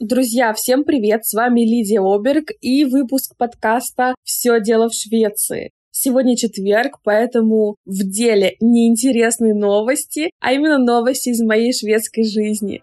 Друзья, всем привет! С вами Лидия Оберг и выпуск подкаста «Все дело в Швеции». Сегодня четверг, поэтому в деле неинтересные новости, а именно новости из моей шведской жизни.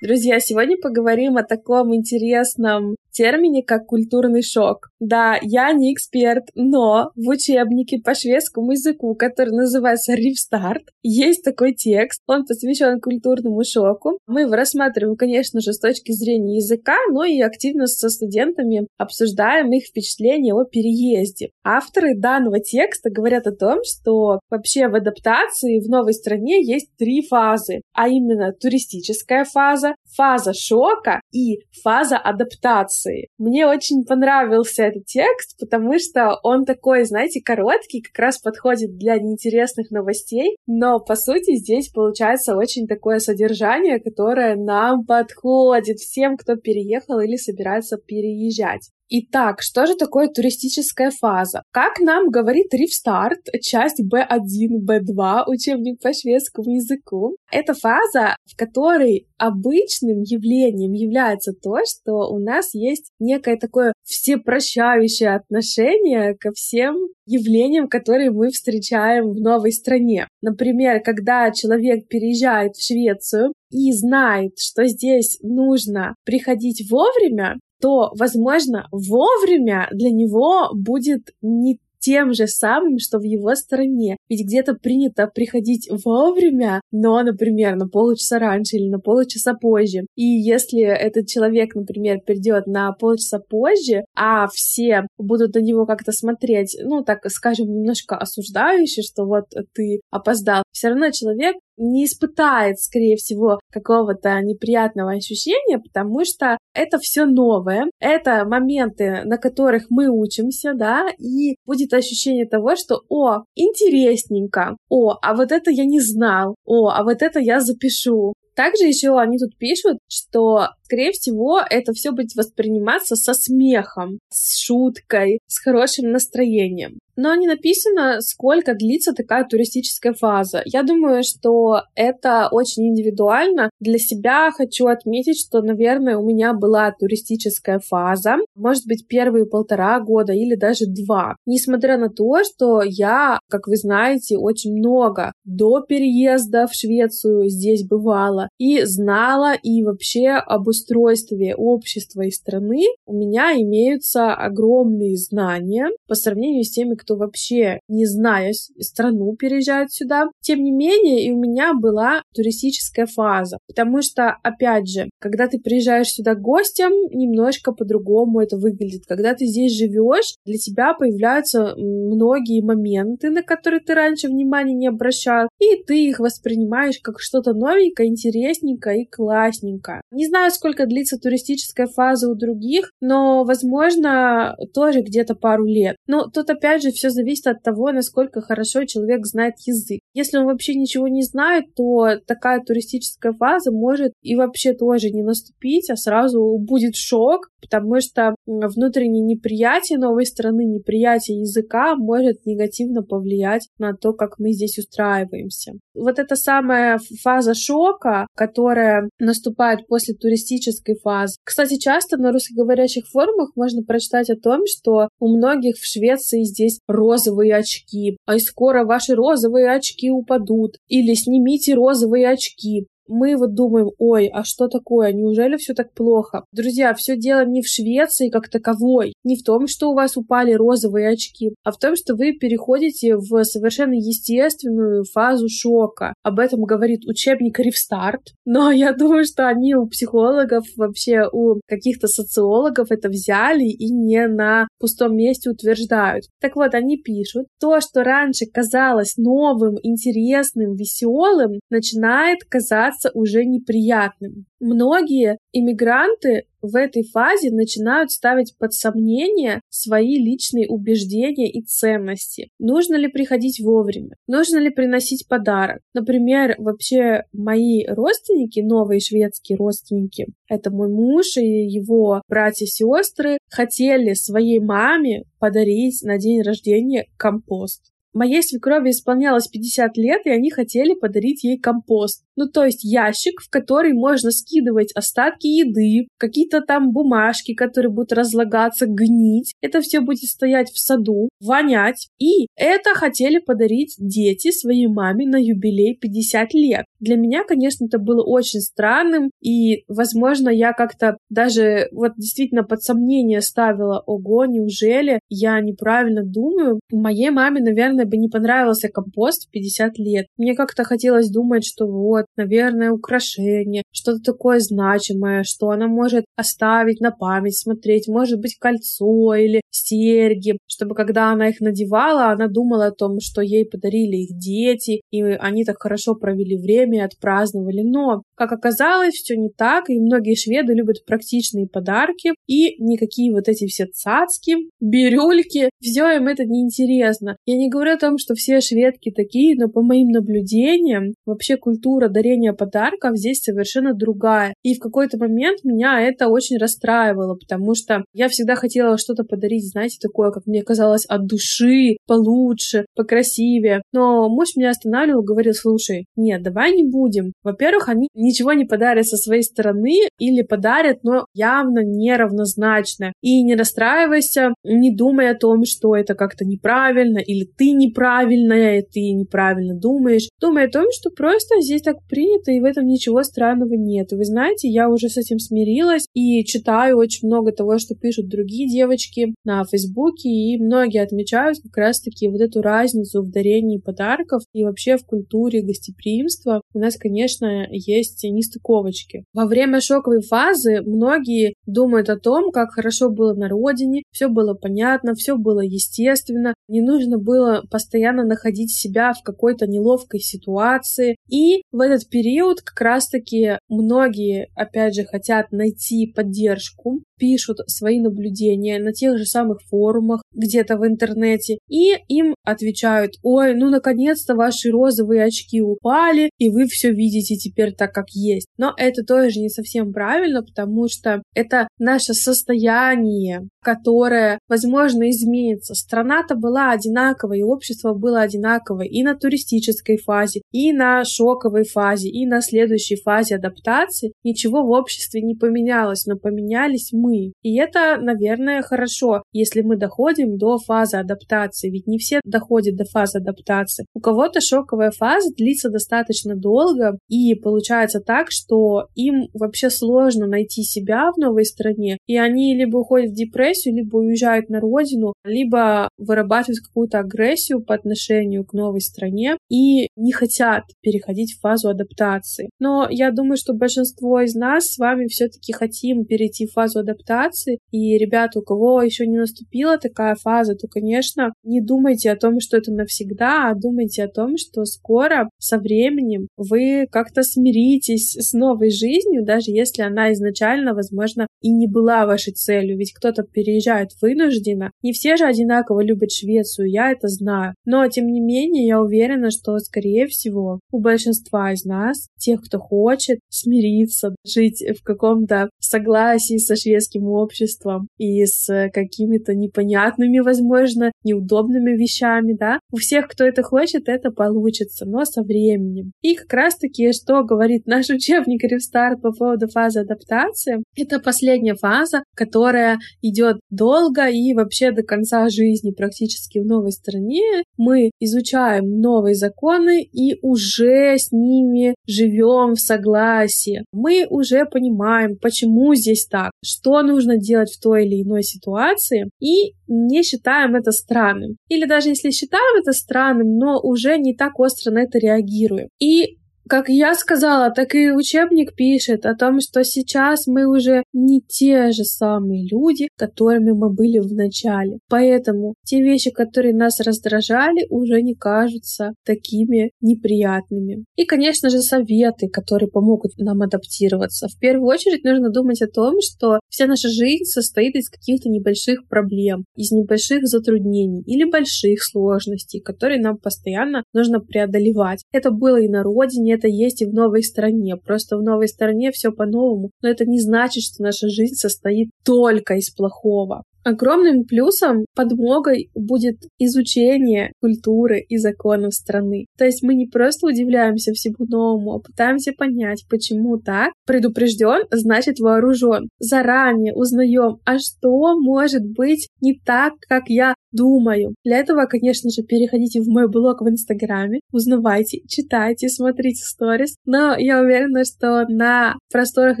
Друзья, сегодня поговорим о таком интересном термине, как культурный шок. Да, я не эксперт, но в учебнике по шведскому языку, который называется Ривстарт, есть такой текст, он посвящен культурному шоку. Мы его рассматриваем, конечно же, с точки зрения языка, но и активно со студентами обсуждаем их впечатления о переезде. Авторы данного текста говорят о том, что вообще в адаптации в новой стране есть три фазы, а именно туристическая фаза, фаза шока и фаза адаптации. Мне очень понравился этот текст, потому что он такой, знаете, короткий, как раз подходит для неинтересных новостей, но, по сути, здесь получается очень такое содержание, которое нам подходит всем, кто переехал или собирается переезжать. Итак, что же такое туристическая фаза? Как нам говорит Ривстарт, часть B1, B2, учебник по шведскому языку, это фаза, в которой обычным явлением является то, что у нас есть некое такое всепрощающее отношение ко всем явлениям, которые мы встречаем в новой стране. Например, когда человек переезжает в Швецию и знает, что здесь нужно приходить вовремя, то, возможно, вовремя для него будет не тем же самым, что в его стране. Ведь где-то принято приходить вовремя, но, например, на полчаса раньше или на полчаса позже. И если этот человек, например, придет на полчаса позже, а все будут на него как-то смотреть, ну, так скажем, немножко осуждающе, что вот ты опоздал, все равно человек не испытает, скорее всего, какого-то неприятного ощущения, потому что это все новое, это моменты, на которых мы учимся, да, и будет ощущение того, что, о, интересненько, о, а вот это я не знал, о, а вот это я запишу. Также еще они тут пишут, что, скорее всего, это все будет восприниматься со смехом, с шуткой, с хорошим настроением но не написано, сколько длится такая туристическая фаза. Я думаю, что это очень индивидуально. Для себя хочу отметить, что, наверное, у меня была туристическая фаза, может быть, первые полтора года или даже два. Несмотря на то, что я, как вы знаете, очень много до переезда в Швецию здесь бывала и знала и вообще об устройстве общества и страны у меня имеются огромные знания по сравнению с теми, кто вообще, не зная страну, переезжают сюда. Тем не менее, и у меня была туристическая фаза, потому что, опять же, когда ты приезжаешь сюда гостем, немножко по-другому это выглядит. Когда ты здесь живешь, для тебя появляются многие моменты, на которые ты раньше внимания не обращал, и ты их воспринимаешь как что-то новенькое, интересненькое и классненькое. Не знаю, сколько длится туристическая фаза у других, но, возможно, тоже где-то пару лет. Но тут, опять же, все зависит от того, насколько хорошо человек знает язык. Если он вообще ничего не знает, то такая туристическая фаза может и вообще тоже не наступить, а сразу будет шок, потому что внутреннее неприятие новой страны, неприятие языка может негативно повлиять на то, как мы здесь устраиваемся. Вот эта самая фаза шока, которая наступает после туристической фазы. Кстати, часто на русскоговорящих форумах можно прочитать о том, что у многих в Швеции здесь розовые очки, а скоро ваши розовые очки упадут, или снимите розовые очки мы вот думаем, ой, а что такое, неужели все так плохо? Друзья, все дело не в Швеции как таковой, не в том, что у вас упали розовые очки, а в том, что вы переходите в совершенно естественную фазу шока. Об этом говорит учебник Ривстарт, но я думаю, что они у психологов, вообще у каких-то социологов это взяли и не на пустом месте утверждают. Так вот, они пишут, то, что раньше казалось новым, интересным, веселым, начинает казаться уже неприятным. Многие иммигранты в этой фазе начинают ставить под сомнение свои личные убеждения и ценности. Нужно ли приходить вовремя? Нужно ли приносить подарок? Например, вообще мои родственники, новые шведские родственники, это мой муж и его братья-сестры, хотели своей маме подарить на день рождения компост. Моей свекрови исполнялось 50 лет, и они хотели подарить ей компост. Ну, то есть ящик, в который можно скидывать остатки еды, какие-то там бумажки, которые будут разлагаться, гнить. Это все будет стоять в саду, вонять. И это хотели подарить дети своей маме на юбилей 50 лет. Для меня, конечно, это было очень странным, и, возможно, я как-то даже вот действительно под сомнение ставила, ого, неужели я неправильно думаю? Моей маме, наверное, бы не понравился компост в 50 лет. Мне как-то хотелось думать, что вот, наверное, украшение, что-то такое значимое, что она может оставить на память, смотреть, может быть, кольцо или серьги, чтобы когда она их надевала, она думала о том, что ей подарили их дети, и они так хорошо провели время и отпраздновали. Но, как оказалось, все не так, и многие шведы любят практичные подарки, и никакие вот эти все цацки, бирюльки, все им это неинтересно. Я не говорю о том, что все шведки такие, но по моим наблюдениям, вообще культура дарения подарков здесь совершенно другая. И в какой-то момент меня это очень расстраивало, потому что я всегда хотела что-то подарить, знаете, такое, как мне казалось, от души, получше, покрасивее. Но муж меня останавливал, говорил, слушай, нет, давай не будем. Во-первых, они ничего не подарят со своей стороны или подарят, но явно неравнозначно. И не расстраивайся, не думай о том, что это как-то неправильно, или ты неправильная, и ты неправильно думаешь. Думай о том, что просто здесь так принято, и в этом ничего странного нет. Вы знаете, я уже с этим смирилась и читаю очень много того, что пишут другие девочки на Фейсбуке, и многие отмечают как раз-таки вот эту разницу в дарении подарков и вообще в культуре гостеприимства. У нас, конечно, есть нестыковочки. Во время шоковой фазы многие думают о том, как хорошо было на родине, все было понятно, все было естественно, не нужно было постоянно находить себя в какой-то неловкой ситуации. И в этот период как раз-таки многие, опять же, хотят найти поддержку, пишут свои наблюдения на тех же самых форумах, где-то в интернете, и им отвечают, ой, ну наконец-то ваши розовые очки упали, и вы все видите теперь так, как есть. Но это тоже не совсем правильно, потому что это наше состояние, которое, возможно, изменится. Страна-то была одинаковой, и общество было одинаковое и на туристической фазе, и на шоковой фазе, и на следующей фазе адаптации. Ничего в обществе не поменялось, но поменялись мы мы. И это, наверное, хорошо, если мы доходим до фазы адаптации, ведь не все доходят до фазы адаптации. У кого-то шоковая фаза длится достаточно долго, и получается так, что им вообще сложно найти себя в новой стране, и они либо уходят в депрессию, либо уезжают на родину, либо вырабатывают какую-то агрессию по отношению к новой стране и не хотят переходить в фазу адаптации. Но я думаю, что большинство из нас с вами все-таки хотим перейти в фазу адаптации адаптации. И, ребята, у кого еще не наступила такая фаза, то, конечно, не думайте о том, что это навсегда, а думайте о том, что скоро, со временем, вы как-то смиритесь с новой жизнью, даже если она изначально, возможно, и не была вашей целью. Ведь кто-то переезжает вынужденно. Не все же одинаково любят Швецию, я это знаю. Но, тем не менее, я уверена, что, скорее всего, у большинства из нас, тех, кто хочет смириться, жить в каком-то согласии со шведским светским обществом и с какими-то непонятными, возможно, неудобными вещами, да. У всех, кто это хочет, это получится, но со временем. И как раз-таки, что говорит наш учебник Ревстарт по поводу фазы адаптации, это последняя фаза, которая идет долго и вообще до конца жизни практически в новой стране. Мы изучаем новые законы и уже с ними живем в согласии. Мы уже понимаем, почему здесь так, что нужно делать в той или иной ситуации, и не считаем это странным. Или даже если считаем это странным, но уже не так остро на это реагируем. И как я сказала, так и учебник пишет о том, что сейчас мы уже не те же самые люди, которыми мы были в начале. Поэтому те вещи, которые нас раздражали, уже не кажутся такими неприятными. И, конечно же, советы, которые помогут нам адаптироваться. В первую очередь нужно думать о том, что вся наша жизнь состоит из каких-то небольших проблем, из небольших затруднений или больших сложностей, которые нам постоянно нужно преодолевать. Это было и на родине, это есть и в новой стране. Просто в новой стране все по-новому. Но это не значит, что наша жизнь состоит только из плохого. Огромным плюсом подмогой будет изучение культуры и законов страны. То есть мы не просто удивляемся всему новому, а пытаемся понять, почему так. Предупрежден, значит вооружен. Заранее узнаем, а что может быть не так, как я думаю. Для этого, конечно же, переходите в мой блог в Инстаграме, узнавайте, читайте, смотрите сторис. Но я уверена, что на просторах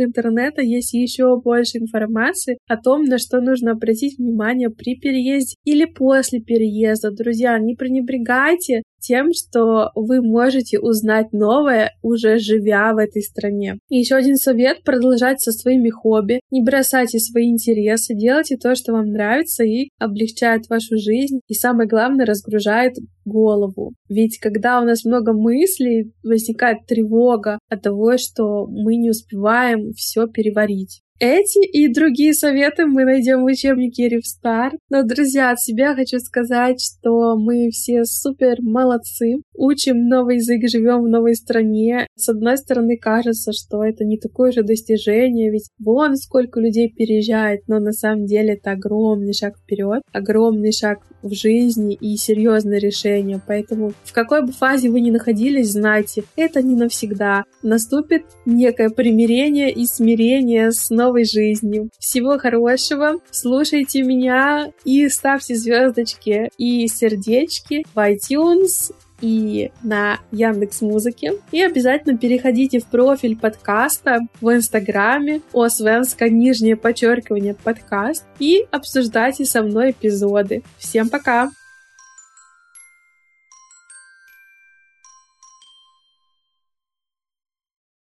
интернета есть еще больше информации о том, на что нужно обратить внимание при переезде или после переезда. Друзья, не пренебрегайте тем, что вы можете узнать новое, уже живя в этой стране. И еще один совет — продолжать со своими хобби, не бросайте свои интересы, делайте то, что вам нравится и облегчает вашу жизнь, и самое главное, разгружает голову. Ведь когда у нас много мыслей, возникает тревога от того, что мы не успеваем все переварить. Эти и другие советы мы найдем в учебнике Ревстар. Но, друзья, от себя хочу сказать, что мы все супер молодцы. Учим новый язык, живем в новой стране. С одной стороны, кажется, что это не такое же достижение, ведь вон сколько людей переезжает, но на самом деле это огромный шаг вперед, огромный шаг в жизни и серьезное решение. Поэтому в какой бы фазе вы ни находились, знайте, это не навсегда. Наступит некое примирение и смирение с новой жизнью. Всего хорошего, слушайте меня и ставьте звездочки и сердечки в iTunes и на Яндекс Музыке. И обязательно переходите в профиль подкаста в Инстаграме о Свенска нижнее подчеркивание подкаст и обсуждайте со мной эпизоды. Всем пока!